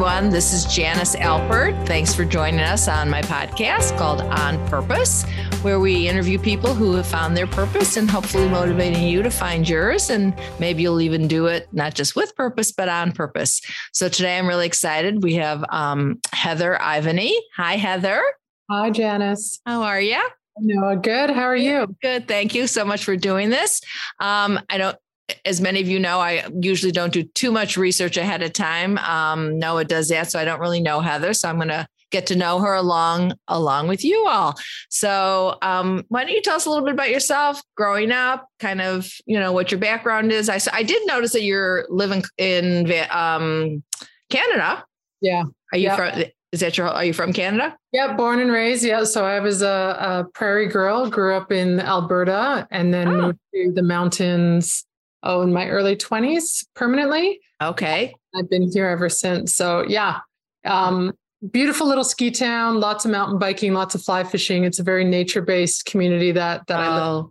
everyone. This is Janice Alpert. Thanks for joining us on my podcast called On Purpose, where we interview people who have found their purpose and hopefully motivating you to find yours. And maybe you'll even do it not just with purpose, but on purpose. So today I'm really excited. We have um, Heather Ivany. Hi, Heather. Hi, Janice. How are you? No, good. How are you? Good. Thank you so much for doing this. Um, I don't as many of you know, I usually don't do too much research ahead of time. Um, Noah does that, so I don't really know Heather. So I'm going to get to know her along along with you all. So um, why don't you tell us a little bit about yourself, growing up, kind of you know what your background is. I I did notice that you're living in um, Canada. Yeah. Are you yep. from? Is that your? Are you from Canada? Yeah, born and raised. Yeah, so I was a, a prairie girl. Grew up in Alberta, and then oh. moved to the mountains oh, in my early 20s permanently. Okay. I've been here ever since. So, yeah, um, beautiful little ski town, lots of mountain biking, lots of fly fishing. It's a very nature based community that, that oh. I live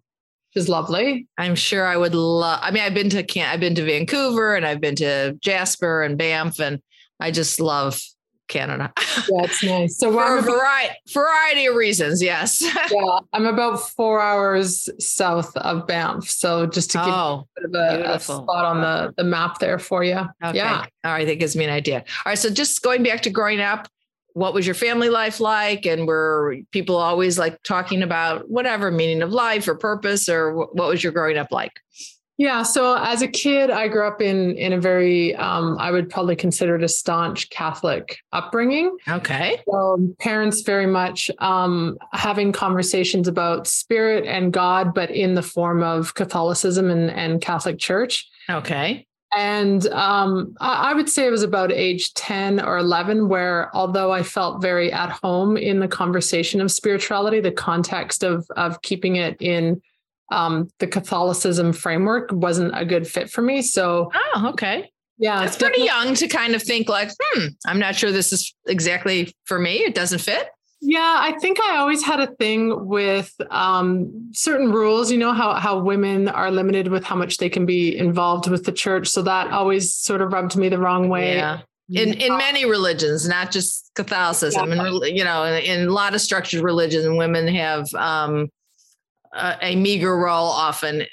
is lovely. I'm sure I would love. I mean, I've been to Can I've been to Vancouver and I've been to Jasper and Banff, and I just love Canada. It's nice. So for a variety, variety of reasons, yes. yeah, I'm about four hours south of Banff. So just to give oh, a bit of a, a, spot on the, the map there for you. Okay. Yeah. All right. That gives me an idea. All right. So just going back to growing up, what was your family life like? And were people always like talking about whatever meaning of life or purpose or what was your growing up like? Yeah. So as a kid, I grew up in in a very um, I would probably consider it a staunch Catholic upbringing. Okay. So parents very much um, having conversations about spirit and God, but in the form of Catholicism and, and Catholic Church. Okay. And um, I, I would say it was about age 10 or 11, where although I felt very at home in the conversation of spirituality, the context of, of keeping it in um, the Catholicism framework wasn't a good fit for me. So, oh, okay. Yeah. It's pretty young to kind of think like, hmm, I'm not sure this is exactly for me. It doesn't fit. Yeah, I think I always had a thing with um, certain rules. You know how how women are limited with how much they can be involved with the church, so that always sort of rubbed me the wrong way. Yeah, in in many religions, not just Catholicism, yeah. and you know, in, in, a lot of structured religions, women have um, a, a meager role often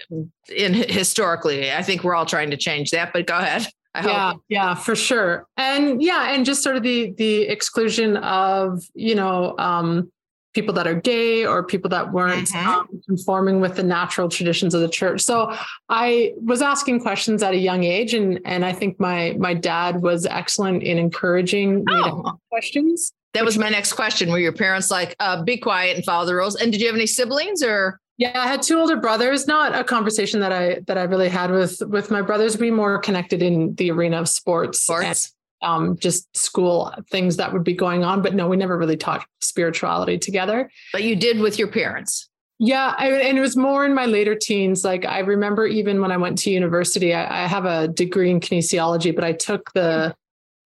in historically. I think we're all trying to change that, but go ahead. yeah, yeah, for sure. And yeah, and just sort of the the exclusion of, you know, um, people that are gay or people that weren't mm-hmm. um, conforming with the natural traditions of the church. So I was asking questions at a young age, and and I think my my dad was excellent in encouraging oh. me to oh. ask questions. That was my next question. Were your parents like, uh, be quiet and follow the rules? And did you have any siblings or? Yeah, I had two older brothers. Not a conversation that I that I really had with with my brothers. We more connected in the arena of sports, sports. And, um, just school things that would be going on. But no, we never really talked spirituality together. But you did with your parents. Yeah, I, and it was more in my later teens. Like I remember, even when I went to university, I, I have a degree in kinesiology, but I took the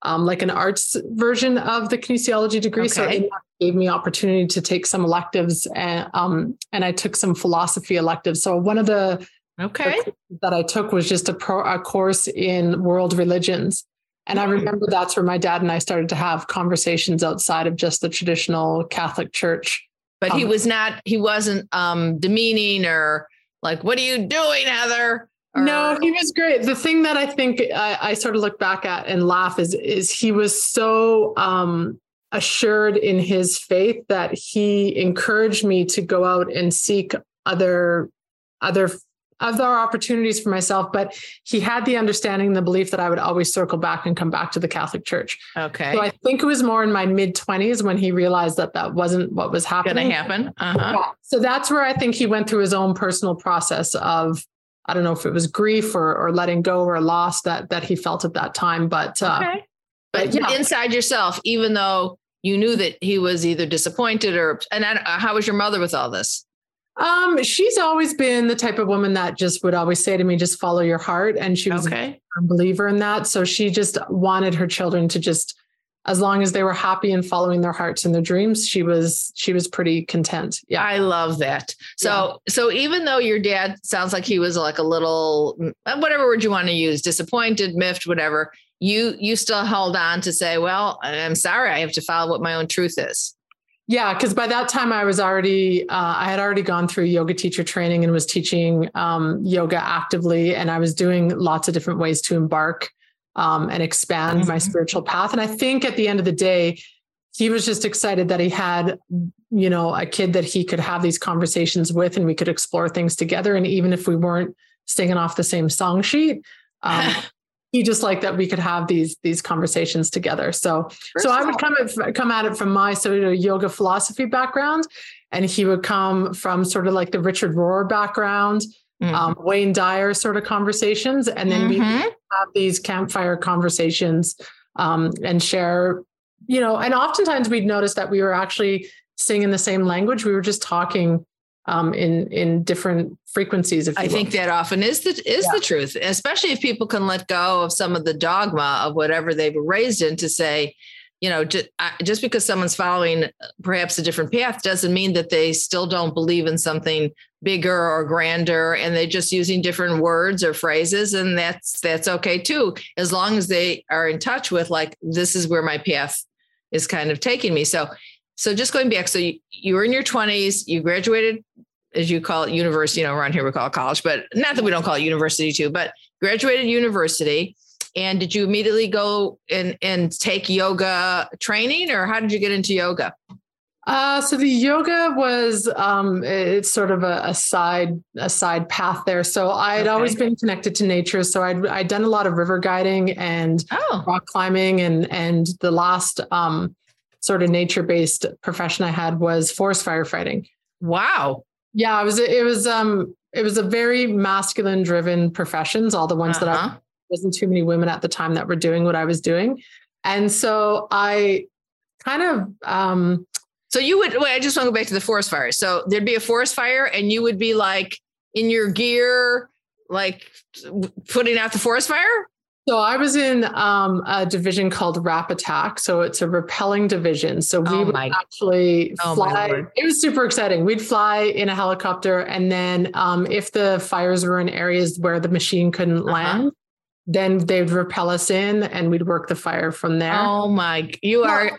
um, like an arts version of the kinesiology degree. Okay. So it gave me opportunity to take some electives and, um, and I took some philosophy electives. So one of the okay that I took was just a, pro, a course in world religions. And I hmm. remember that's where my dad and I started to have conversations outside of just the traditional Catholic Church. But he was not, he wasn't um, demeaning or like, what are you doing, Heather? Or... No, he was great. The thing that I think I, I, sort of look back at and laugh is is he was so um, assured in his faith that he encouraged me to go out and seek other other other opportunities for myself. But he had the understanding, the belief that I would always circle back and come back to the Catholic Church. Okay. So I think it was more in my mid twenties when he realized that that wasn't what was happening. Going to happen. Uh-huh. Yeah. So that's where I think he went through his own personal process of I don't know if it was grief or, or letting go or loss that that he felt at that time. But uh, okay. but, but yeah. inside yourself, even though you knew that he was either disappointed or and I, how was your mother with all this? Um, she's always been the type of woman that just would always say to me, just follow your heart. And she was okay. a believer in that. So she just wanted her children to just as long as they were happy and following their hearts and their dreams she was she was pretty content yeah i love that so yeah. so even though your dad sounds like he was like a little whatever word you want to use disappointed miffed whatever you you still held on to say, well, I'm sorry, I have to follow what my own truth is. Yeah, because by that time I was already uh, I had already gone through yoga teacher training and was teaching um, yoga actively, and I was doing lots of different ways to embark um, and expand mm-hmm. my spiritual path. And I think at the end of the day, he was just excited that he had you know a kid that he could have these conversations with, and we could explore things together. And even if we weren't singing off the same song sheet. Um, he just liked that we could have these these conversations together. So First so I would come at come at it from my sort of yoga philosophy background, and he would come from sort of like the Richard Rohr background, mm-hmm. um, Wayne Dyer sort of conversations, and then mm-hmm. we have these campfire conversations um, and share, you know, and oftentimes we'd notice that we were actually singing the same language. We were just talking um, in in different frequencies. I think that often is the is yeah. the truth, especially if people can let go of some of the dogma of whatever they were raised in to say, you know, just, just because someone's following perhaps a different path doesn't mean that they still don't believe in something bigger or grander, and they're just using different words or phrases, and that's that's okay too, as long as they are in touch with like this is where my path is kind of taking me. So so just going back, so you, you were in your 20s, you graduated, as you call it, university, you know, around here we call it college, but not that we don't call it university too, but graduated university. And did you immediately go and, and take yoga training or how did you get into yoga? Uh, so the yoga was um, it's sort of a, a, side a side path there. So I had okay. always been connected to nature. So I'd I'd done a lot of river guiding and oh. rock climbing and and the last um, sort of nature based profession I had was forest firefighting. Wow. Yeah, it was it was um it was a very masculine driven professions. All the ones uh-huh. that I uh-huh. Wasn't too many women at the time that were doing what I was doing, and so I kind of um. So you would. Wait, I just want to go back to the forest fire. So there'd be a forest fire, and you would be like in your gear, like putting out the forest fire. So I was in um, a division called Rap Attack. So it's a rappelling division. So we oh would actually oh fly. It was super exciting. We'd fly in a helicopter, and then um, if the fires were in areas where the machine couldn't uh-huh. land, then they'd repel us in, and we'd work the fire from there. Oh my! You are.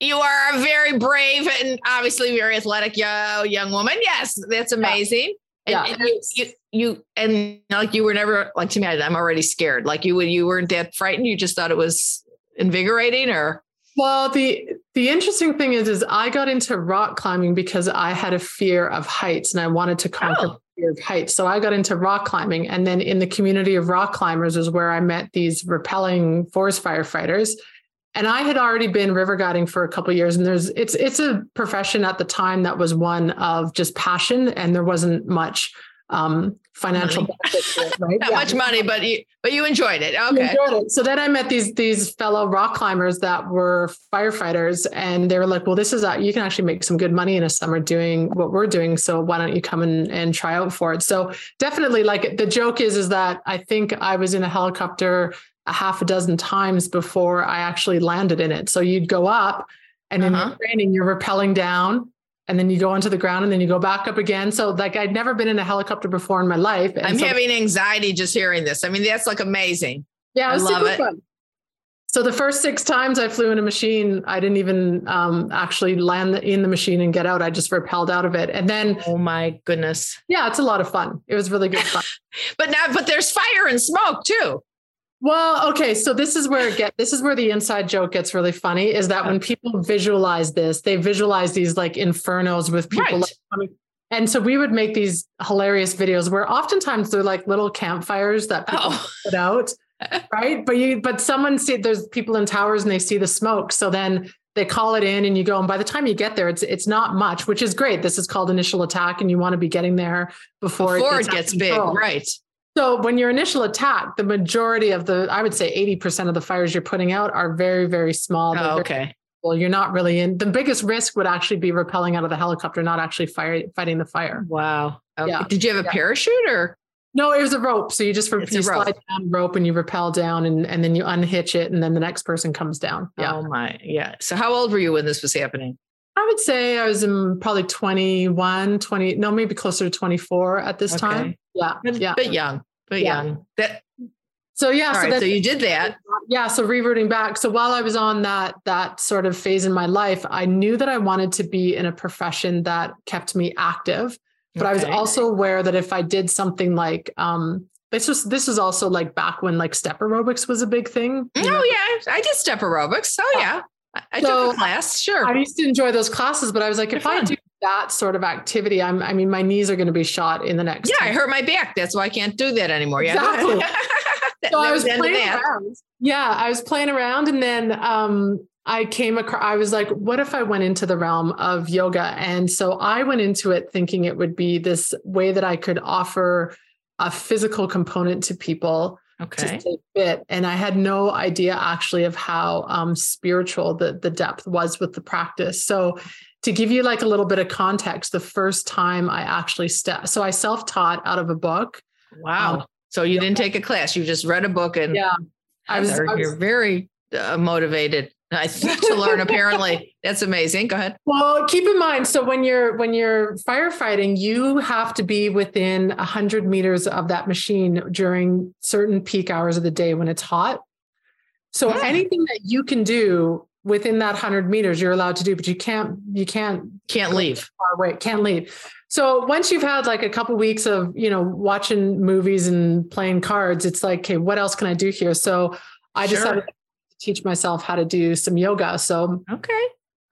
You are a very brave and obviously very athletic young, young woman. Yes, that's amazing. Yeah. And, yeah. And you, you and like you were never like to me i'm already scared like you you weren't that frightened you just thought it was invigorating or well the the interesting thing is is i got into rock climbing because i had a fear of heights and i wanted to conquer oh. Of heights. So i got into rock climbing and then in the community of rock climbers is where i met these rappelling forest firefighters. And I had already been river guiding for a couple years, and there's it's it's a profession at the time that was one of just passion, and there wasn't much um, financial benefits right? Not yeah. much money, but you but you enjoyed it. Okay. Enjoyed it. So then I met these these fellow rock climbers that were firefighters, and they were like, "Well, this is a, you can actually make some good money in a summer doing what we're doing. So why don't you come and, and try out for it?" So definitely, like the joke is is that I think I was in a helicopter a half a dozen times before I actually landed in it. So you'd go up, and uh-huh. in training, you're rappelling down and then you go onto the ground and then you go back up again. So like I'd never been in a helicopter before in my life. I'm so, having anxiety just hearing this. I mean, that's like amazing. Yeah, I love it. Fun. So the first six times I flew in a machine, I didn't even um, actually land in the machine and get out. I just repelled out of it. And then, oh my goodness, yeah, it's a lot of fun. It was really good fun. but now, but there's fire and smoke too. Well, okay, so this is where it get this is where the inside joke gets really funny is that when people visualize this, they visualize these like infernos with people right. like and so we would make these hilarious videos where oftentimes they're like little campfires that people oh. put out, right? But you but someone see there's people in towers and they see the smoke. So then they call it in and you go and by the time you get there it's it's not much which is great this is called initial attack and you want to be getting there before, before it gets, it gets big right so when your initial attack, the majority of the, I would say 80% of the fires you're putting out are very, very small. Oh, okay. Well, you're not really in. The biggest risk would actually be repelling out of the helicopter, not actually fire, fighting the fire. Wow. Okay. Yeah. Did you have a yeah. parachute or? No, it was a rope. So you just you slide down rope and you rappel down and, and then you unhitch it and then the next person comes down. Yeah. Oh my. Yeah. So how old were you when this was happening? I would say I was in probably 21, 20, no, maybe closer to 24 at this okay. time. Yeah. But, yeah. But young, but yeah. young. That So yeah, so, right, so you did that. Yeah, so rerouting back. So while I was on that that sort of phase in my life, I knew that I wanted to be in a profession that kept me active. But I was also aware that if I did something like um this was this is also like back when like step aerobics was a big thing. you know? Oh yeah, I did step aerobics. Oh yeah, I, So, took a class. Sure. I used to enjoy those classes, but I was like, They're if I do that sort of activity, I'm I mean, my knees are going to be shot in the next. yeah, I hurt my back. That's why I can't do that anymore. Yeah. Exactly. That- so that I was the end of playing around. Yeah, I was playing around, and then um, I came across. I was like, "What if I went into the realm of yoga?" And so I went into it thinking it would be this way that I could offer a physical component to people Okay. to stay fit, and I had no idea actually of how um, spiritual the the depth was with the practice. So. To give you like a little bit of context, the first time I actually stepped, so I self taught out of a book. Wow. Um, so you didn't take a class. You just read a book and Yeah, I was, I was you're very uh, motivated. I think to learn. Apparently, that's amazing. Go ahead. Well, keep in mind, so when you're when you're firefighting, you have to be within hundred meters of that machine during certain peak hours of the day when it's hot. So Hmm. anything that you can do within that hundred meters, you're allowed to do, but you can't you can't Can't leave. far away, can't leave. So once you've had like a couple weeks of you know watching movies and playing cards, it's like, okay, what else can I do here? So I Sure. decided teach myself how to do some yoga. So Okay.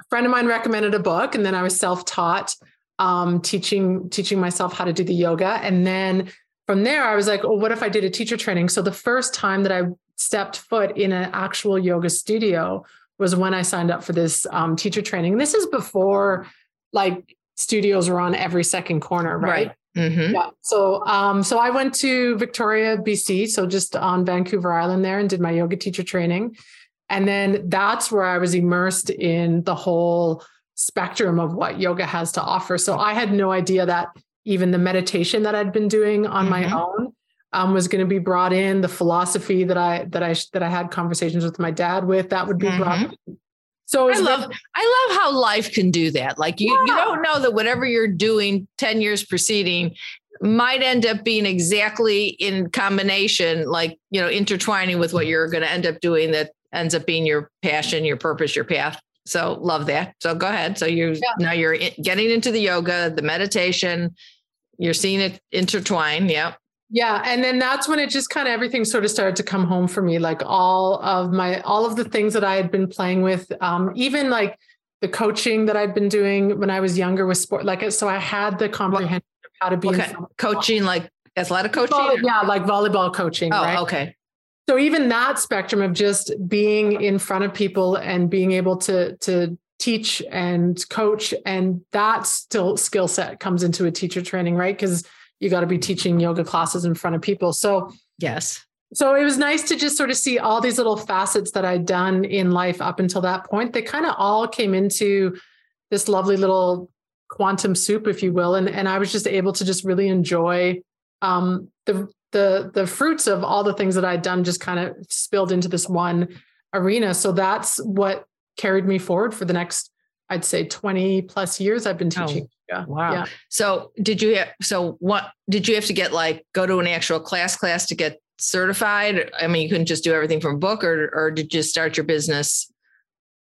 a friend of mine recommended a book and then i was self-taught um, teaching teaching myself how to do the yoga and then from there i was like oh what if i did a teacher training so the first time that i stepped foot in an actual yoga studio was when i signed up for this um, teacher training this is before like studios were on every second corner right, Right. Mm-hmm. yeah so um so i went to victoria bc so just on vancouver island there and did my yoga teacher training and then that's where i was immersed in the whole spectrum of what yoga has to offer so i had no idea that even the meditation that i'd been doing on my Mhm. own um, was going to be brought in the philosophy that i that i that i had conversations with my dad with that would be brought in. so I love I love how life can do that. Like you, you don't know that whatever you're doing 10 years preceding might end up being exactly in combination, like, you know, intertwining with what you're going to end up doing that ends up being your passion, your purpose, your path. So love that. So go ahead. So you Yeah. now you're getting into the yoga, the meditation, you're seeing it intertwine. Yeah. Yeah, and then that's when it just kind of everything sort of started to come home for me. Like all of my all of the things that I had been playing with, um, even like the coaching that I'd been doing when I was younger with sport. Like so, I had the comprehension of how to be Okay. Coaching, like athletic coaching. Yeah, like volleyball coaching. Oh, right? okay. So even that spectrum of just being in front of people and being able to to teach and coach, and that still skill set comes into a teacher training, right? Because you got to be teaching yoga classes in front of people. So Yes. so it was nice to just sort of see all these little facets that I'd done in life up until that point. They kind of all came into this lovely little quantum soup, if you will. And, and I was just able to just really enjoy um, the the the fruits of all the things that I'd done just kind of spilled into this one arena. So that's what carried me forward for the next, I'd say 20 plus years I've been Oh, teaching. yoga. Wow. Yeah. So did you have, so what did you have to get like go to an actual class class to get certified? I mean, you couldn't just do everything from a book or or did you start your business?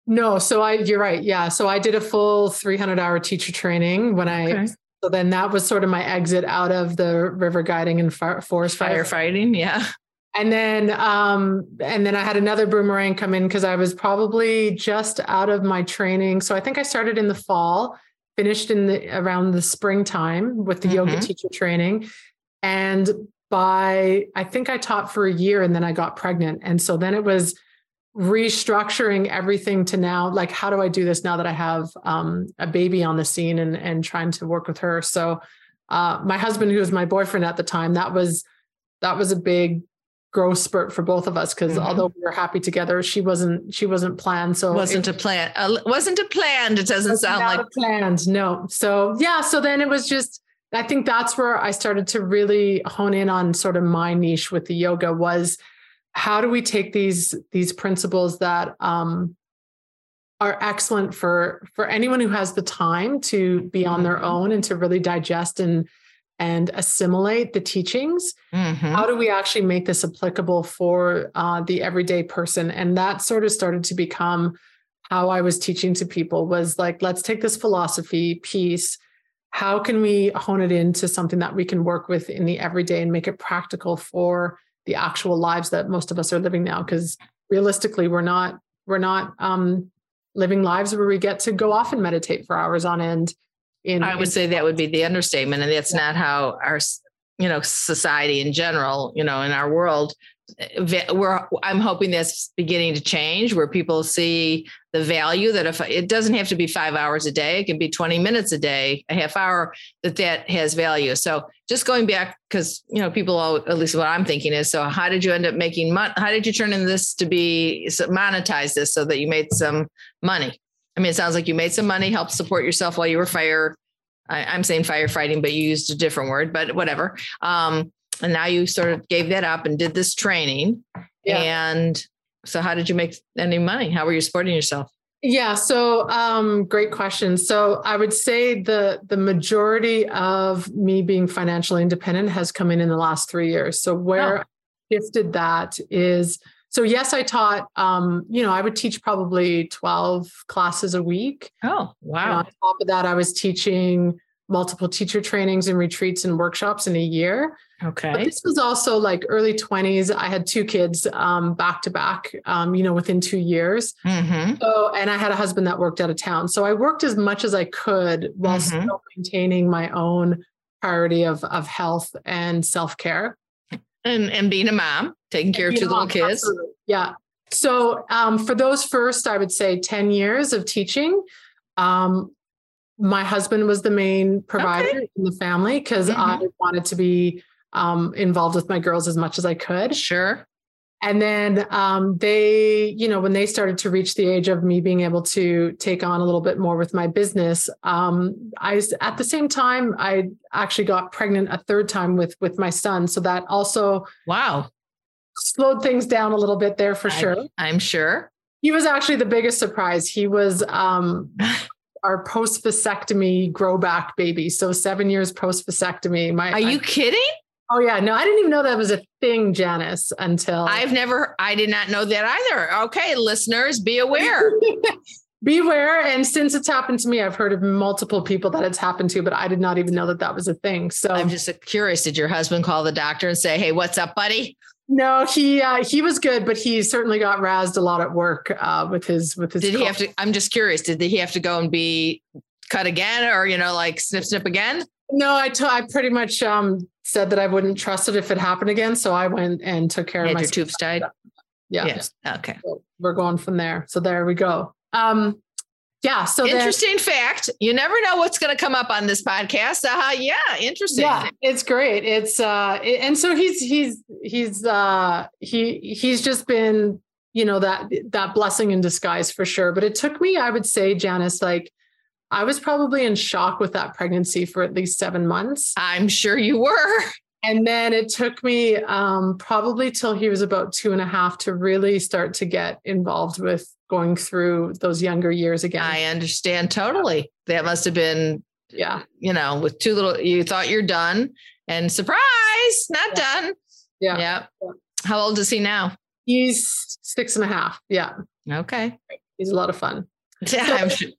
No, so I you're right. Yeah. So I did a full 300 hour teacher training when I so then that was sort of my exit out of the river guiding and fire, forest. Firefighting. Yeah. And then um and then I had another boomerang come in because I was probably just out of my training. So I think I started in the fall, finished in the around the springtime with the yoga Mhm. teacher training. And by I think I taught for a year and then I got pregnant. And so then it was restructuring everything to now like how do I do this now that I have um, a baby on the scene and and trying to work with her. So uh, my husband, who was my boyfriend at the time, that was that was a big growth spurt for both of us because Mhm. although we were happy together, she wasn't she wasn't planned. So wasn't it a plan. Uh, wasn't a planned. It doesn't sound like planned. No. So yeah. So then it was just. I think that's where I started to really hone in on sort of my niche with the yoga was how do we take these these principles that um, are excellent for for anyone who has the time to be on their Mhm. own and to really digest and and assimilate the teachings. Mm-hmm. How do we actually make this applicable for uh, the everyday person? And that sort of started to become how I was teaching to people was like, let's take this philosophy piece. How can we hone it into something that we can work with in the everyday and make it practical for the actual lives that most of us are living now? Because realistically, we're not we're not um, living lives where we get to go off and meditate for hours on end. In, I would in- say that would be the understatement, and that's yeah. not how our you know society in general, you know, in our world we're i'm hoping that's beginning to change where people see the value that if it doesn't have to be five hours a day it can be 20 minutes a day a half hour that that has value. So just going back because you know people all, at least what i'm thinking is so how did you end up making money how did you turn in this to be monetize this so that you made some money? I mean it sounds like you made some money helped support yourself while you were fire I, am saying firefighting but you used a different word but whatever. Um, and now you sort of gave that up and did this training. Yeah. and so how did you make any money? How were you supporting yourself? Yeah so um, great question. So i would say the the majority of me being financially independent has come in in the last three years. So where oh. I shifted that is so yes i taught um, you know i would teach probably 12 classes a week. Oh wow. on top of that i was teaching multiple teacher trainings and retreats and workshops in a year. Okay. But this was also like early 20s. I had two kids um, back to back, um, you know, within two years. Mm-hmm. So, and I had a husband that worked out of town. So I worked as much as I could while mm-hmm. still maintaining my own priority of, of health and self care. And, and being a mom, taking care of two little kids. Absolutely. Yeah. So um, for those first, I would say 10 years of teaching, um, my husband was the main provider okay. in the family because mm-hmm. I wanted to be um, involved with my girls as much as I could. Sure. And then um, they, you know, when they started to reach the age of me being able to take on a little bit more with my business, um, I at the same time I actually got pregnant a third time with with my son, so that also wow slowed things down a little bit there for I, sure. I'm sure he was actually the biggest surprise. He was um, our post vasectomy grow back baby. So seven years post vasectomy. My are you kidding? Oh yeah, no, I didn't even know that was a thing, Janice. Until I've never, I did not know that either. Okay, listeners, be aware. Beware. And since it's happened to me, I've heard of multiple people that it's happened to, but I did not even know that that was a thing. So I'm just curious. Did your husband call the doctor and say, "Hey, what's up, buddy"? No, he uh, he was good, but he certainly got razzed a lot at work uh, with his with his. Did he have to? I'm just curious. Did he have to go and be cut again, or you know, like snip snip again? No, I, t- I pretty much um, said that I wouldn't trust it if it happened again. So I went and took care of my tubes tied. Yeah. Yes. Okay. So we're going from there. So there we go. Um, yeah. So interesting then, fact. You never know what's going to come up on this podcast. Uh, yeah. Interesting. Yeah. It's great. It's, uh, and so he's, he's, he's, uh, he, he's just been, you know, that, that blessing in disguise for sure. But it took me, I would say, Janice, like, I was probably in shock with that pregnancy for at least seven months. I'm sure you were. And then it took me um, probably till he was about two and a half to really start to get involved with going through those younger years again. I understand totally. That must have been, yeah, you know, with two little, you thought you're done and surprise, not yeah. done. Yeah. yeah. How old is he now? He's six and a half. Yeah. Okay. He's a lot of fun. Yeah, so, I'm sure.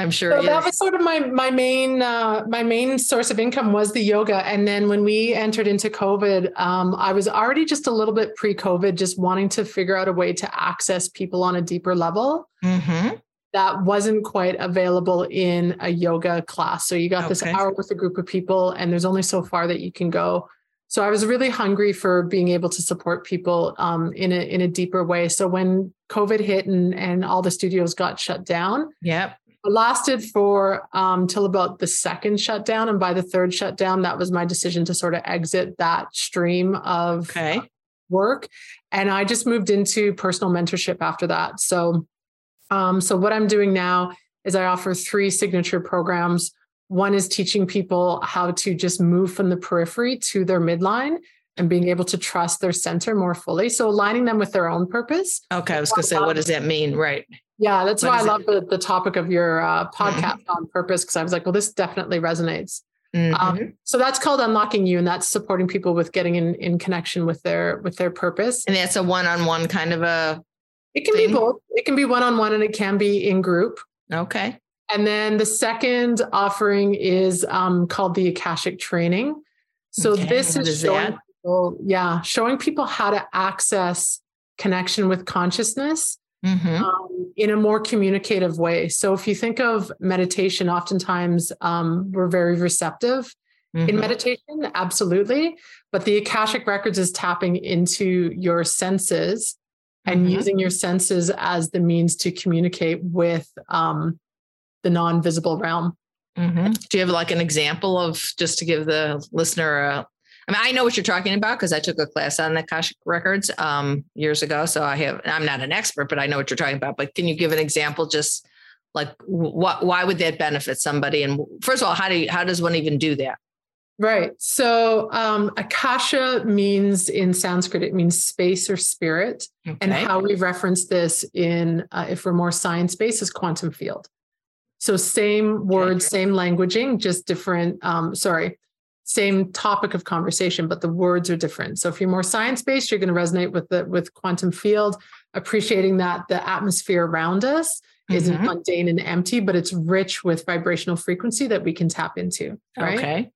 I'm sure. So that was sort of my my main uh, my main source of income was the yoga, and then when we entered into COVID, um, I was already just a little bit pre-COVID, just wanting to figure out a way to access people on a deeper level. Mm-hmm. That wasn't quite available in a yoga class. So you got okay. this hour with a group of people, and there's only so far that you can go. So I was really hungry for being able to support people um, in a in a deeper way. So when COVID hit and and all the studios got shut down, yep lasted for um, till about the second shutdown, and by the third shutdown, that was my decision to sort of exit that stream of okay. work, and I just moved into personal mentorship after that. So, um, so what I'm doing now is I offer three signature programs. One is teaching people how to just move from the periphery to their midline and being able to trust their center more fully. So aligning them with their own purpose. Okay. I was going to say, what does that mean? Right. Yeah, that's what why I love the, the topic of your uh, podcast mm-hmm. on purpose because I was like, well, this definitely resonates. Mm-hmm. Um, so that's called unlocking you, and that's supporting people with getting in in connection with their with their purpose. And that's a one on one kind of a. It can thing? be both. It can be one on one, and it can be in group. Okay. And then the second offering is um, called the Akashic Training. So okay. this is, is showing people, yeah, showing people how to access connection with consciousness mm-hmm. um, in a more communicative way. So if you think of meditation, oftentimes um, we're very receptive mm-hmm. in meditation, absolutely. But the Akashic Records is tapping into your senses and mm-hmm. using your senses as the means to communicate with um, the non-visible realm. Mm-hmm. Do you have like an example of just to give the listener a I mean, I know what you're talking about because I took a class on the Akashic records um, years ago. So I have, I'm not an expert, but I know what you're talking about. But can you give an example, just like what, why would that benefit somebody? And first of all, how do you, how does one even do that? Right. So um, Akasha means in Sanskrit, it means space or spirit. Okay. And how we reference this in, uh, if we're more science based, is quantum field. So same words, okay. same languaging, just different. Um, sorry, same topic of conversation, but the words are different. So if you're more science based, you're going to resonate with the with quantum field, appreciating that the atmosphere around us mm-hmm. isn't mundane and empty, but it's rich with vibrational frequency that we can tap into. Right. Okay.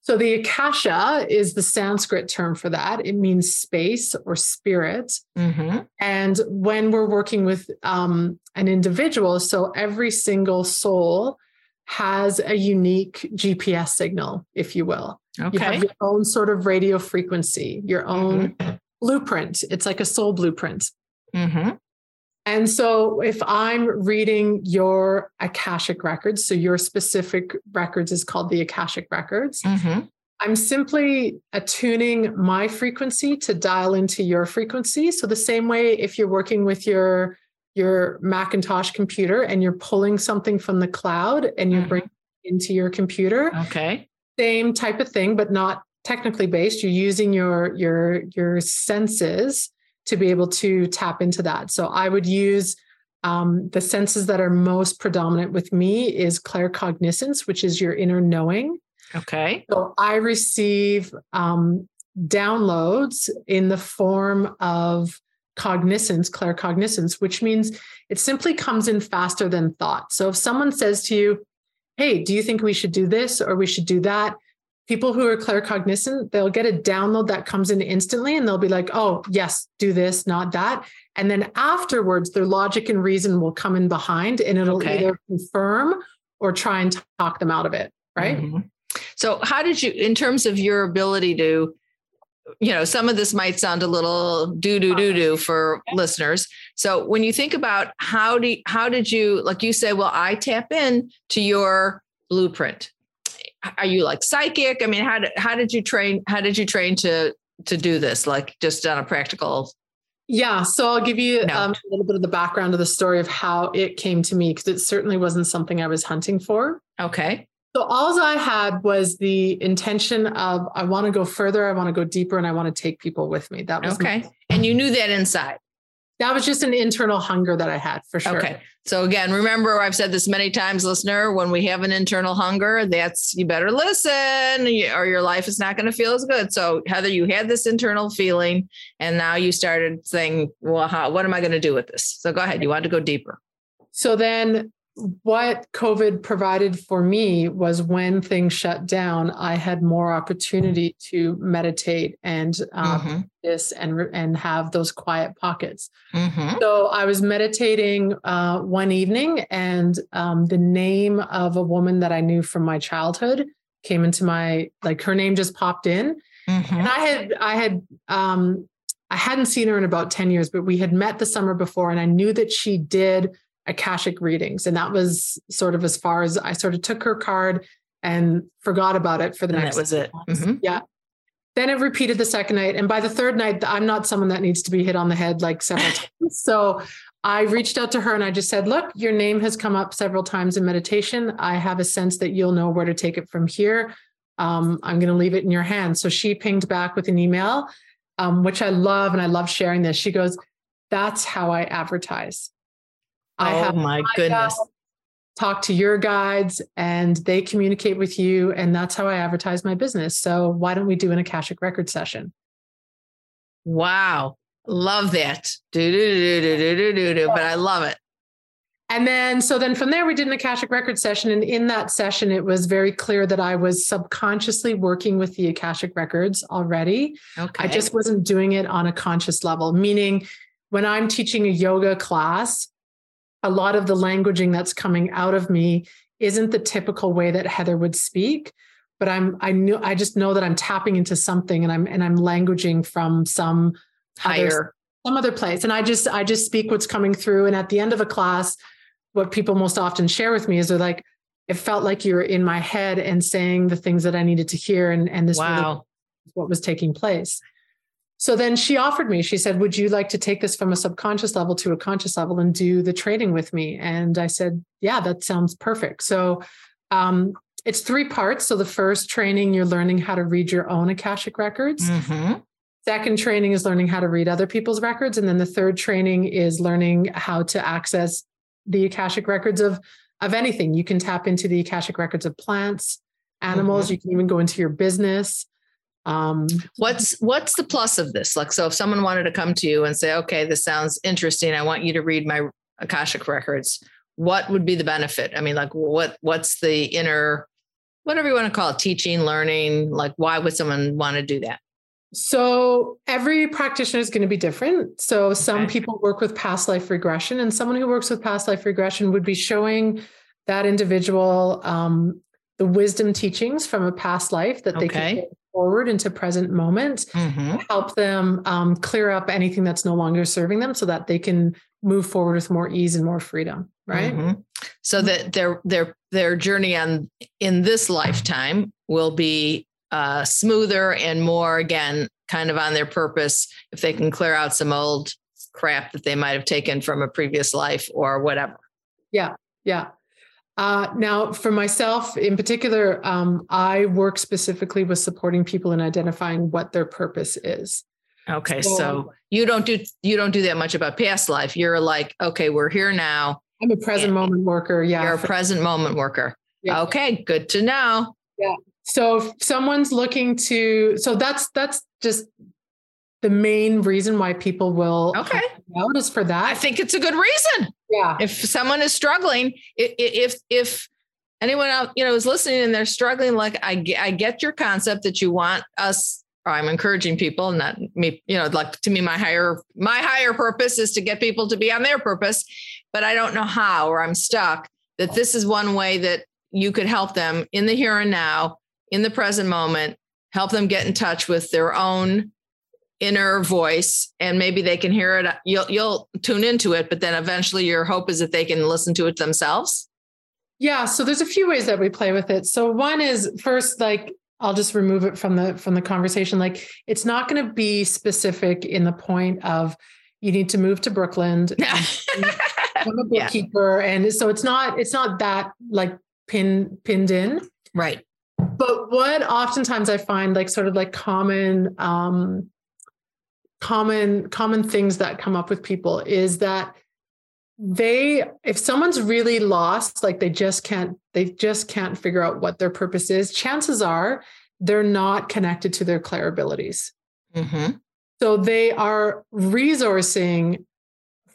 So the akasha is the Sanskrit term for that. It means space or spirit. Mm-hmm. And when we're working with um, an individual, so every single soul has a unique GPS signal, if you will. Okay. You have your own sort of radio frequency, your own mm-hmm. blueprint. It's like a soul blueprint. Mm-hmm. And so if I'm reading your Akashic records, so your specific records is called the Akashic records, mm-hmm. I'm simply attuning my frequency to dial into your frequency. So the same way if you're working with your your Macintosh computer and you're pulling something from the cloud and you're mm-hmm. bringing into your computer. Okay. Same type of thing, but not technically based. You're using your your your senses to be able to tap into that. So I would use um, the senses that are most predominant with me is claircognizance, which is your inner knowing. Okay. So I receive um, downloads in the form of cognizance, claircognizance, which means it simply comes in faster than thought. So if someone says to you, Hey, do you think we should do this or we should do that? People who are claircognizant, they'll get a download that comes in instantly and they'll be like, Oh, yes, do this, not that. And then afterwards, their logic and reason will come in behind and it'll okay. either confirm or try and talk them out of it. Right. Mm-hmm. So, how did you, in terms of your ability to you know, some of this might sound a little do do do do for listeners. So when you think about how do how did you like you say, well, I tap in to your blueprint. Are you like psychic? I mean, how did how did you train? How did you train to to do this? Like just on a practical yeah, so I'll give you no. um, a little bit of the background of the story of how it came to me because it certainly wasn't something I was hunting for. Okay. So all I had was the intention of I want to go further, I want to go deeper, and I want to take people with me. That was okay. My- and you knew that inside. That was just an internal hunger that I had for sure. Okay. So again, remember I've said this many times, listener. When we have an internal hunger, that's you better listen, or your life is not going to feel as good. So Heather, you had this internal feeling, and now you started saying, "Well, how, what am I going to do with this?" So go ahead. You want to go deeper. So then what COVID provided for me was when things shut down, I had more opportunity to meditate and um, mm-hmm. this and and have those quiet pockets. Mm-hmm. So I was meditating uh, one evening, and um, the name of a woman that I knew from my childhood came into my like her name just popped in, mm-hmm. and I had I had um, I hadn't seen her in about ten years, but we had met the summer before, and I knew that she did Akashic readings. And that was sort of as far as I sort of took her card and forgot about it for the and next. That was it. Mm-hmm. Yeah. Then it repeated the second night. And by the third night, I'm not someone that needs to be hit on the head like several times. So I reached out to her and I just said, Look, your name has come up several times in meditation. I have a sense that you'll know where to take it from here. Um, I'm going to leave it in your hands. So she pinged back with an email, um, which I love. And I love sharing this. She goes, That's how I advertise. I oh have my goodness. talk to your guides and they communicate with you. And that's how I advertise my business. So why don't we do an Akashic record session? Wow. Love that. Do, do, do, do, do, do, do, do, but I love it. And then, so then from there, we did an Akashic record session. And in that session, it was very clear that I was subconsciously working with the Akashic records already. Okay. I just wasn't doing it on a conscious level, meaning when I'm teaching a yoga class, a lot of the languaging that's coming out of me isn't the typical way that Heather would speak but I'm I knew I just know that I'm tapping into something and I'm and I'm languaging from some higher other, some other place and I just I just speak what's coming through and at the end of a class what people most often share with me is they're like it felt like you were in my head and saying the things that I needed to hear and and this wow. really what was taking place. So then she offered me, she said, Would you like to take this from a subconscious level to a conscious level and do the training with me? And I said, Yeah, that sounds perfect. So um, it's three parts. So the first training, you're learning how to read your own Akashic records. Mm-hmm. Second training is learning how to read other people's records. And then the third training is learning how to access the Akashic records of, of anything. You can tap into the Akashic records of plants, animals. Mm-hmm. You can even go into your business. Um, what's what's the plus of this? Like, so if someone wanted to come to you and say, "Okay, this sounds interesting. I want you to read my akashic records," what would be the benefit? I mean, like, what what's the inner, whatever you want to call it, teaching, learning? Like, why would someone want to do that? So every practitioner is going to be different. So some people work with past life regression, and someone who works with past life regression would be showing that individual um, the wisdom teachings from a past life that they okay. can forward into present moment, mm-hmm. help them um, clear up anything that's no longer serving them so that they can move forward with more ease and more freedom right mm-hmm. so mm-hmm. that their their their journey on in this lifetime will be uh, smoother and more again kind of on their purpose if they can clear out some old crap that they might have taken from a previous life or whatever yeah yeah uh, now, for myself in particular, um, I work specifically with supporting people in identifying what their purpose is. Okay, so, so you don't do you don't do that much about past life. You're like, okay, we're here now. I'm a present moment worker. Yeah, you're a present moment worker. Yeah. Okay, good to know. Yeah. So if someone's looking to, so that's that's just the main reason why people will okay is for that. I think it's a good reason. Yeah. If someone is struggling, if if anyone out you know is listening and they're struggling, like I get, I get your concept that you want us. I'm encouraging people, not me. You know, like to me, my higher my higher purpose is to get people to be on their purpose, but I don't know how, or I'm stuck. That this is one way that you could help them in the here and now, in the present moment, help them get in touch with their own inner voice and maybe they can hear it. You'll you'll tune into it but then eventually your hope is that they can listen to it themselves. Yeah so there's a few ways that we play with it. So one is first like I'll just remove it from the from the conversation. Like it's not going to be specific in the point of you need to move to Brooklyn. I'm a bookkeeper yeah. and so it's not it's not that like pin pinned in. Right. But what oftentimes I find like sort of like common um common common things that come up with people is that they if someone's really lost like they just can't they just can't figure out what their purpose is chances are they're not connected to their clair abilities mm-hmm. so they are resourcing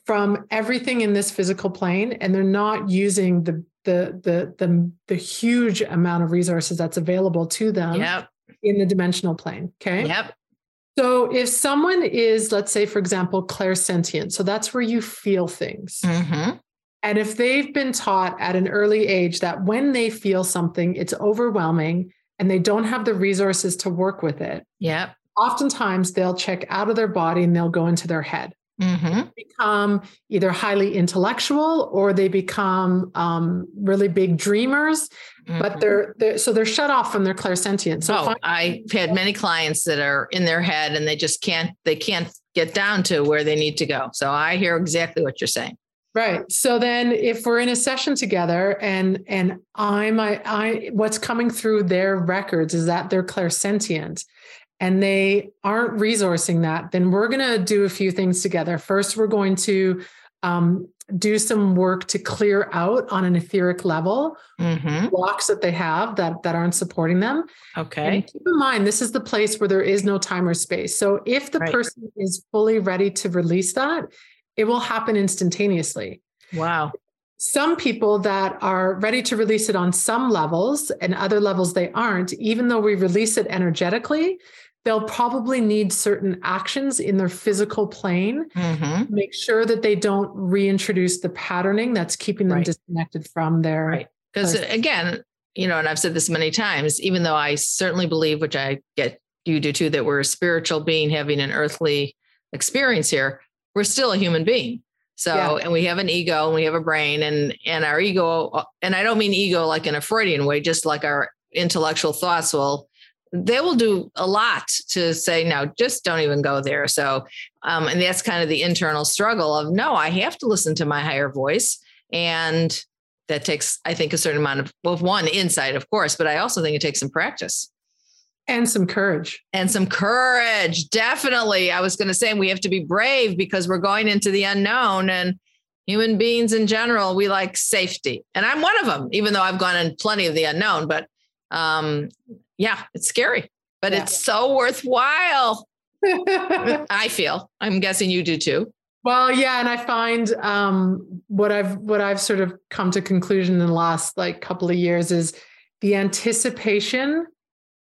from everything in this physical plane and they're not using the the the the, the huge amount of resources that's available to them yep. in the dimensional plane okay yep so if someone is, let's say, for example, clairsentient, so that's where you feel things. Mm-hmm. And if they've been taught at an early age that when they feel something, it's overwhelming and they don't have the resources to work with it. Yeah. Oftentimes they'll check out of their body and they'll go into their head. Mm-hmm. Become either highly intellectual or they become um, really big dreamers, mm-hmm. but they're, they're, so they're shut off from their clairsentience. So oh, I've had many clients that are in their head and they just can't they can't get down to where they need to go. So I hear exactly what you're saying. Right. So then if we're in a session together and and I'm I, I what's coming through their records is that they're clairsentient and they aren't resourcing that, then we're going to do a few things together. First, we're going to um, do some work to clear out on an etheric level Mm-hmm. blocks that they have that that aren't supporting them. Okay. And keep in mind, this is the place where there is no time or space. So if the Right. person is fully ready to release that, it will happen instantaneously. Wow. Some people that are ready to release it on some levels and other levels they aren't, even though we release it energetically, they'll probably need certain actions in their physical plane Mm-hmm. make sure that they don't reintroduce the patterning that's keeping them Right. disconnected from their Right. Because again, you know, and I've said this many times, even though I certainly believe, which I get you do too, that we're a spiritual being having an earthly experience here, we're still a human being. So, Yeah. and we have an ego and we have a brain and and our ego, and I don't mean ego like in a Freudian way, just like our intellectual thoughts will they will do a lot to say no just don't even go there. So um, and that's kind of the internal struggle of no i have to listen to my higher voice. And that takes i think a certain amount of well one insight of course but i also think it takes some practice. And some courage. and some courage definitely. I was going to say we have to be brave because we're going into the unknown and human beings in general we like safety. And i'm one of them even though i've gone in plenty of the unknown but um yeah it's scary but Yeah. it's so worthwhile i feel i'm guessing you do too well, yeah, and I find um, what I've what I've sort of come to conclusion in the last like couple of years is the anticipation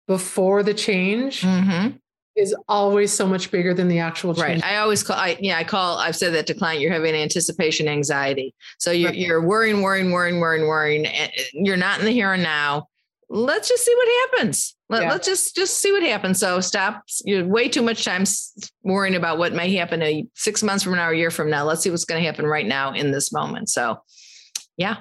before the change mm-hmm. is always so much bigger than the actual change. Right. I always call, I, yeah, I call, I've said that to client, you're having anticipation anxiety. So you're, Right. you're worrying, worrying, worrying, worrying, worrying. You're not in the here and now. Let's just see what happens. Let, Yeah. Let's just, just see what happens. So stop. You're way too much time worrying about what may happen a, six months from now, a year from now. Let's see what's going to happen right now in this moment. So yeah.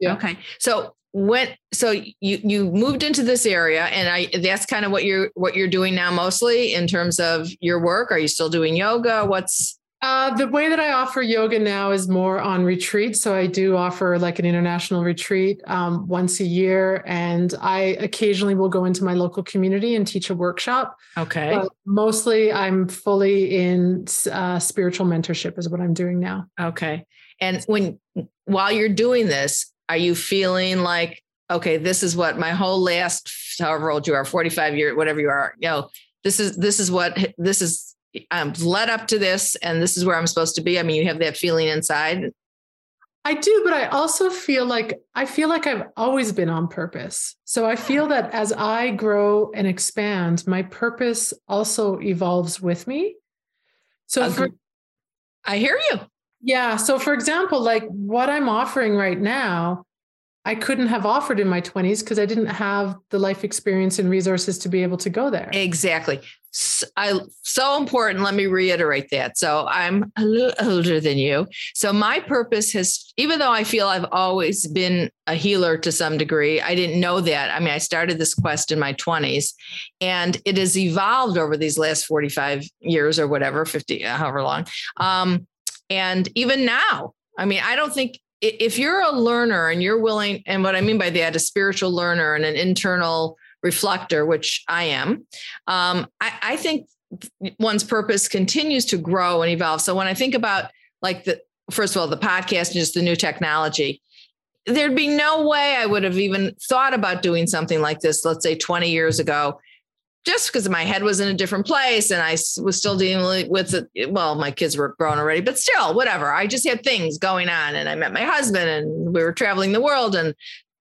Yeah. Okay. So when so you you moved into this area and I that's kind of what you're what you're doing now mostly in terms of your work. Are you still doing yoga? What's Uh, the way that I offer yoga now is more on retreat. So I do offer like an international retreat um, once a year, and I occasionally will go into my local community and teach a workshop. okay? But mostly, I'm fully in uh, spiritual mentorship, is what I'm doing now. Okay. And when while you're doing this, are you feeling like, okay, this is what my whole last however old you are, 45 years, whatever you are, you know, this is this is what this is I'm led up to this and this is where I'm supposed to be. I mean, you have that feeling inside. I do, but I also feel like I feel like I've always been on purpose. So I feel that as I grow and expand, my purpose also evolves with me. So for I hear you. Yeah. So, for example, like what I'm offering right now, I couldn't have offered in my 20s because I didn't have the life experience and resources to be able to go there. Exactly. S- I so important. Let me reiterate that. So I'm a little older than you. So my purpose has, even though I feel I've always been a healer to some degree, I didn't know that. I mean, I started this quest in my 20s, and it has evolved over these last 45 years or whatever, 50, however long. Um, and even now, I mean, I don't think if you're a learner and you're willing, and what I mean by that, a spiritual learner and an internal reflector, which I am, um, I, I think one's purpose continues to grow and evolve. So when I think about like the first of all, the podcast and just the new technology, there'd be no way I would have even thought about doing something like this, let's say 20 years ago, just because my head was in a different place and I was still dealing with it. Well, my kids were grown already, but still, whatever. I just had things going on and I met my husband and we were traveling the world and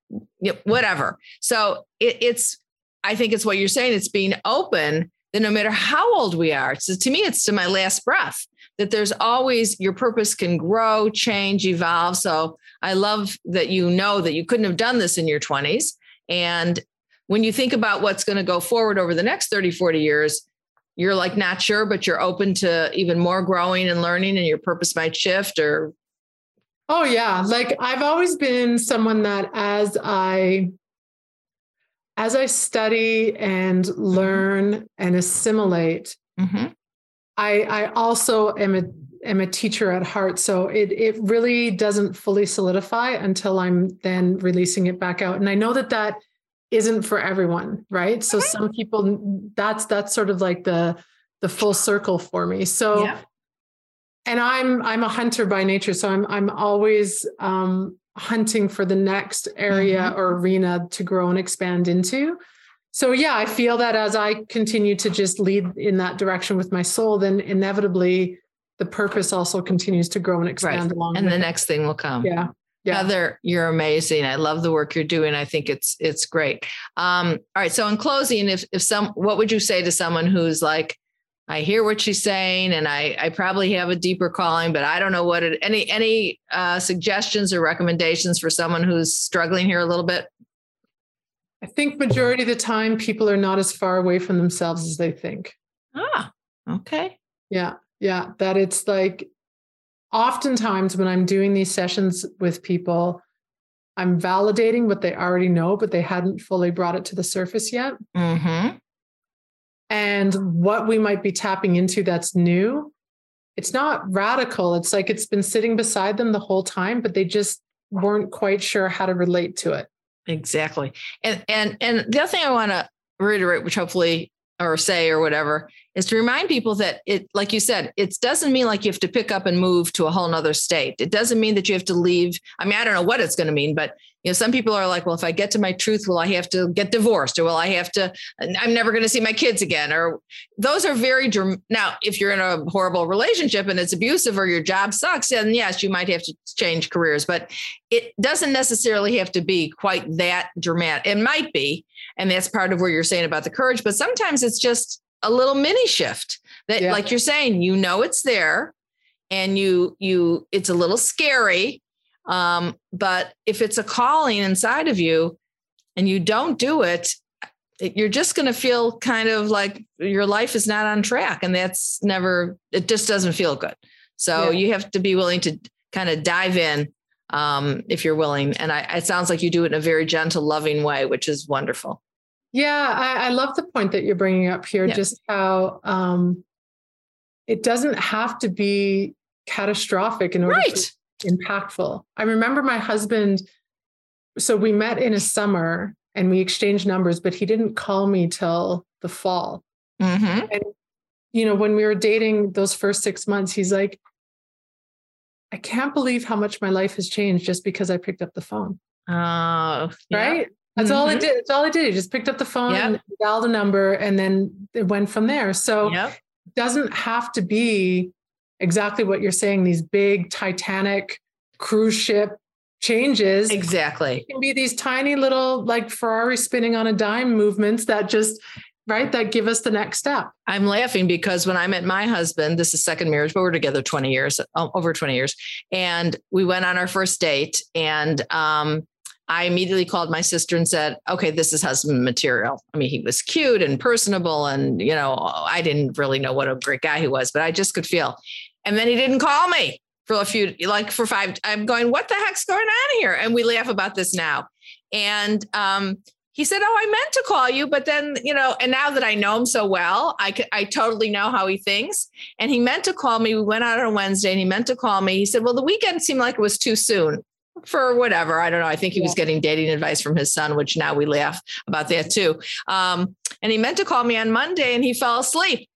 you know, whatever. So it, it's, I think it's what you're saying. It's being open that no matter how old we are, so to me, it's to my last breath that there's always your purpose can grow, change, evolve. So I love that you know that you couldn't have done this in your 20s. And when you think about what's going to go forward over the next 30, 40 years, you're like not sure, but you're open to even more growing and learning, and your purpose might shift or Oh, yeah. Like I've always been someone that as I, as I study and learn and assimilate, Mhm. I, I also am a am a teacher at heart. So it it really doesn't fully solidify until I'm then releasing it back out. And I know that that isn't for everyone, right? So some people that's that's sort of like the the full circle for me. So Yeah. and I'm I'm a hunter by nature, so I'm I'm always um, hunting for the next area mm-hmm. or arena to grow and expand into. So yeah, I feel that as I continue to just lead in that direction with my soul, then inevitably the purpose also continues to grow and expand right. along. And the it. next thing will come. Yeah. Yeah. Heather, you're amazing. I love the work you're doing. I think it's it's great. Um, all right. So in closing, if if some what would you say to someone who's like, I hear what she's saying and I I probably have a deeper calling, but I don't know what it any any uh, suggestions or recommendations for someone who's struggling here a little bit? I think majority of the time people are not as far away from themselves as they think. Ah, okay. Yeah. Yeah. That it's like oftentimes when I'm doing these sessions with people, I'm validating what they already know, but they hadn't fully brought it to the surface yet. Mm-hmm. And what we might be tapping into that's new, it's not radical. It's like it's been sitting beside them the whole time, but they just weren't quite sure how to relate to it. Exactly. And and and the other thing I want to reiterate, which hopefully or say or whatever, is to remind people that it, like you said, it doesn't mean like you have to pick up and move to a whole nother state. It doesn't mean that you have to leave. I mean, I don't know what it's going to mean, but you know, some people are like, well, if I get to my truth, will I have to get divorced or will I have to, I'm never going to see my kids again? Or those are very, now, if you're in a horrible relationship and it's abusive or your job sucks, then yes, you might have to change careers, but it doesn't necessarily have to be quite that dramatic. It might be. And that's part of where you're saying about the courage, but sometimes it's just a little mini shift that yeah. like you're saying you know it's there and you you it's a little scary um, but if it's a calling inside of you and you don't do it you're just going to feel kind of like your life is not on track and that's never it just doesn't feel good so yeah. you have to be willing to kind of dive in um, if you're willing and I, it sounds like you do it in a very gentle loving way which is wonderful yeah, I, I, love the point that you're bringing up here, yeah. just how um, it doesn't have to be catastrophic in order right. to be impactful. I remember my husband, so we met in a summer and we exchanged numbers, but he didn't call me till the fall. Mm-hmm. And, you know, when we were dating those first six months, he's like, I can't believe how much my life has changed just because I picked up the phone. Oh, uh, right. That's mm-hmm. all I mm-hmm. did. That's all I did. He just picked up the phone yep. and dialed a number and then it went from there. So yep. it doesn't have to be exactly what you're saying, these big Titanic cruise ship changes. Exactly. It can be these tiny little like Ferrari spinning on a dime movements that just right that give us the next step. I'm laughing because when I met my husband, this is second marriage, but we're together 20 years, over 20 years. And we went on our first date and um I immediately called my sister and said, okay, this is husband material. I mean, he was cute and personable. And, you know, I didn't really know what a great guy he was, but I just could feel. And then he didn't call me for a few, like for five. I'm going, what the heck's going on here? And we laugh about this now. And um, he said, oh, I meant to call you. But then, you know, and now that I know him so well, I, I totally know how he thinks. And he meant to call me. We went out on Wednesday and he meant to call me. He said, well, the weekend seemed like it was too soon for whatever. I don't know. I think he yeah. was getting dating advice from his son, which now we laugh about that too. Um, and he meant to call me on Monday and he fell asleep.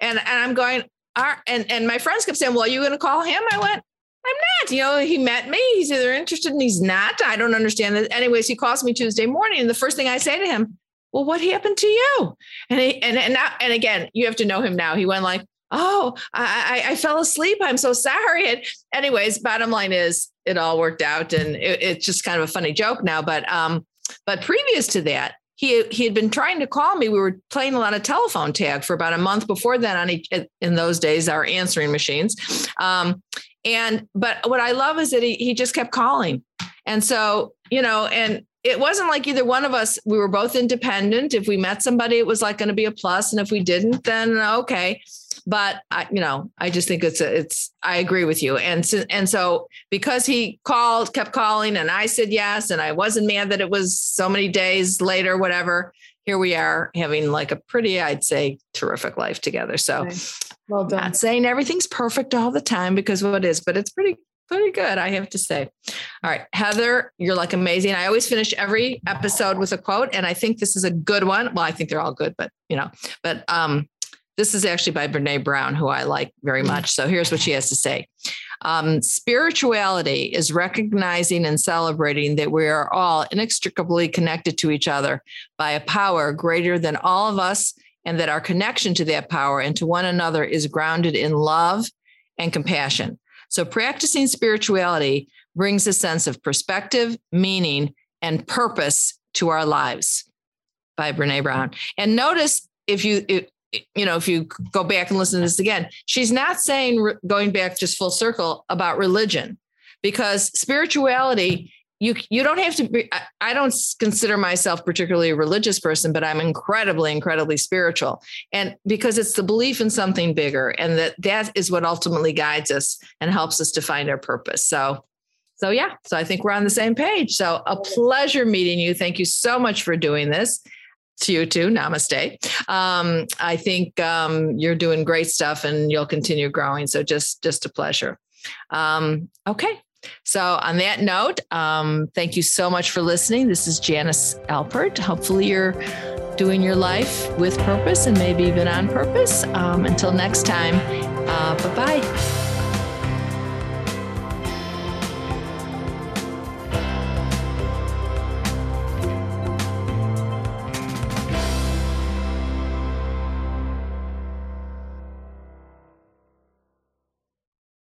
And, and I'm going, and, and my friends kept saying, well, are you going to call him? I went, I'm not. You know, he met me. He's either interested and he's not. I don't understand that. Anyways, he calls me Tuesday morning. And the first thing I say to him, well, what happened to you? And he, and, and now, and again, you have to know him now. He went like, oh, I, I, fell asleep. I'm so sorry. And anyways, bottom line is it all worked out and it, it's just kind of a funny joke now. But, um, but previous to that, he, he had been trying to call me. We were playing a lot of telephone tag for about a month before that on each, in those days, our answering machines. Um, and, but what I love is that he, he just kept calling. And so, you know, and it wasn't like either one of us, we were both independent. If we met somebody, it was like going to be a plus, And if we didn't, then okay but I, you know, I just think it's a, it's. I agree with you, and so, and so because he called, kept calling, and I said yes, and I wasn't mad that it was so many days later, whatever. Here we are having like a pretty, I'd say, terrific life together. So, well done. Not saying everything's perfect all the time because what is, but it's pretty pretty good, I have to say. All right, Heather, you're like amazing. I always finish every episode with a quote, and I think this is a good one. Well, I think they're all good, but you know, but um, This is actually by Brene Brown, who I like very mm. much. So here's what she has to say. Um, spirituality is recognizing and celebrating that we are all inextricably connected to each other by a power greater than all of us, and that our connection to that power and to one another is grounded in love and compassion. So, practicing spirituality brings a sense of perspective, meaning, and purpose to our lives by Brene Brown. And notice if you, you know, if you go back and listen to this again, she's not saying going back just full circle about religion because spirituality you you don't have to be I don't consider myself particularly a religious person but I'm incredibly incredibly spiritual. And because it's the belief in something bigger and that that is what ultimately guides us and helps us to find our purpose. So so yeah so I think we're on the same page. So a pleasure meeting you. Thank you so much for doing this to you too. Namaste. Um, I think um, you're doing great stuff and you'll continue growing. So just just a pleasure. Um, okay. So on that note, um, thank you so much for listening. This is Janice Alpert. Hopefully you're doing your life with purpose and maybe even on purpose. Um, until next time, uh, bye bye.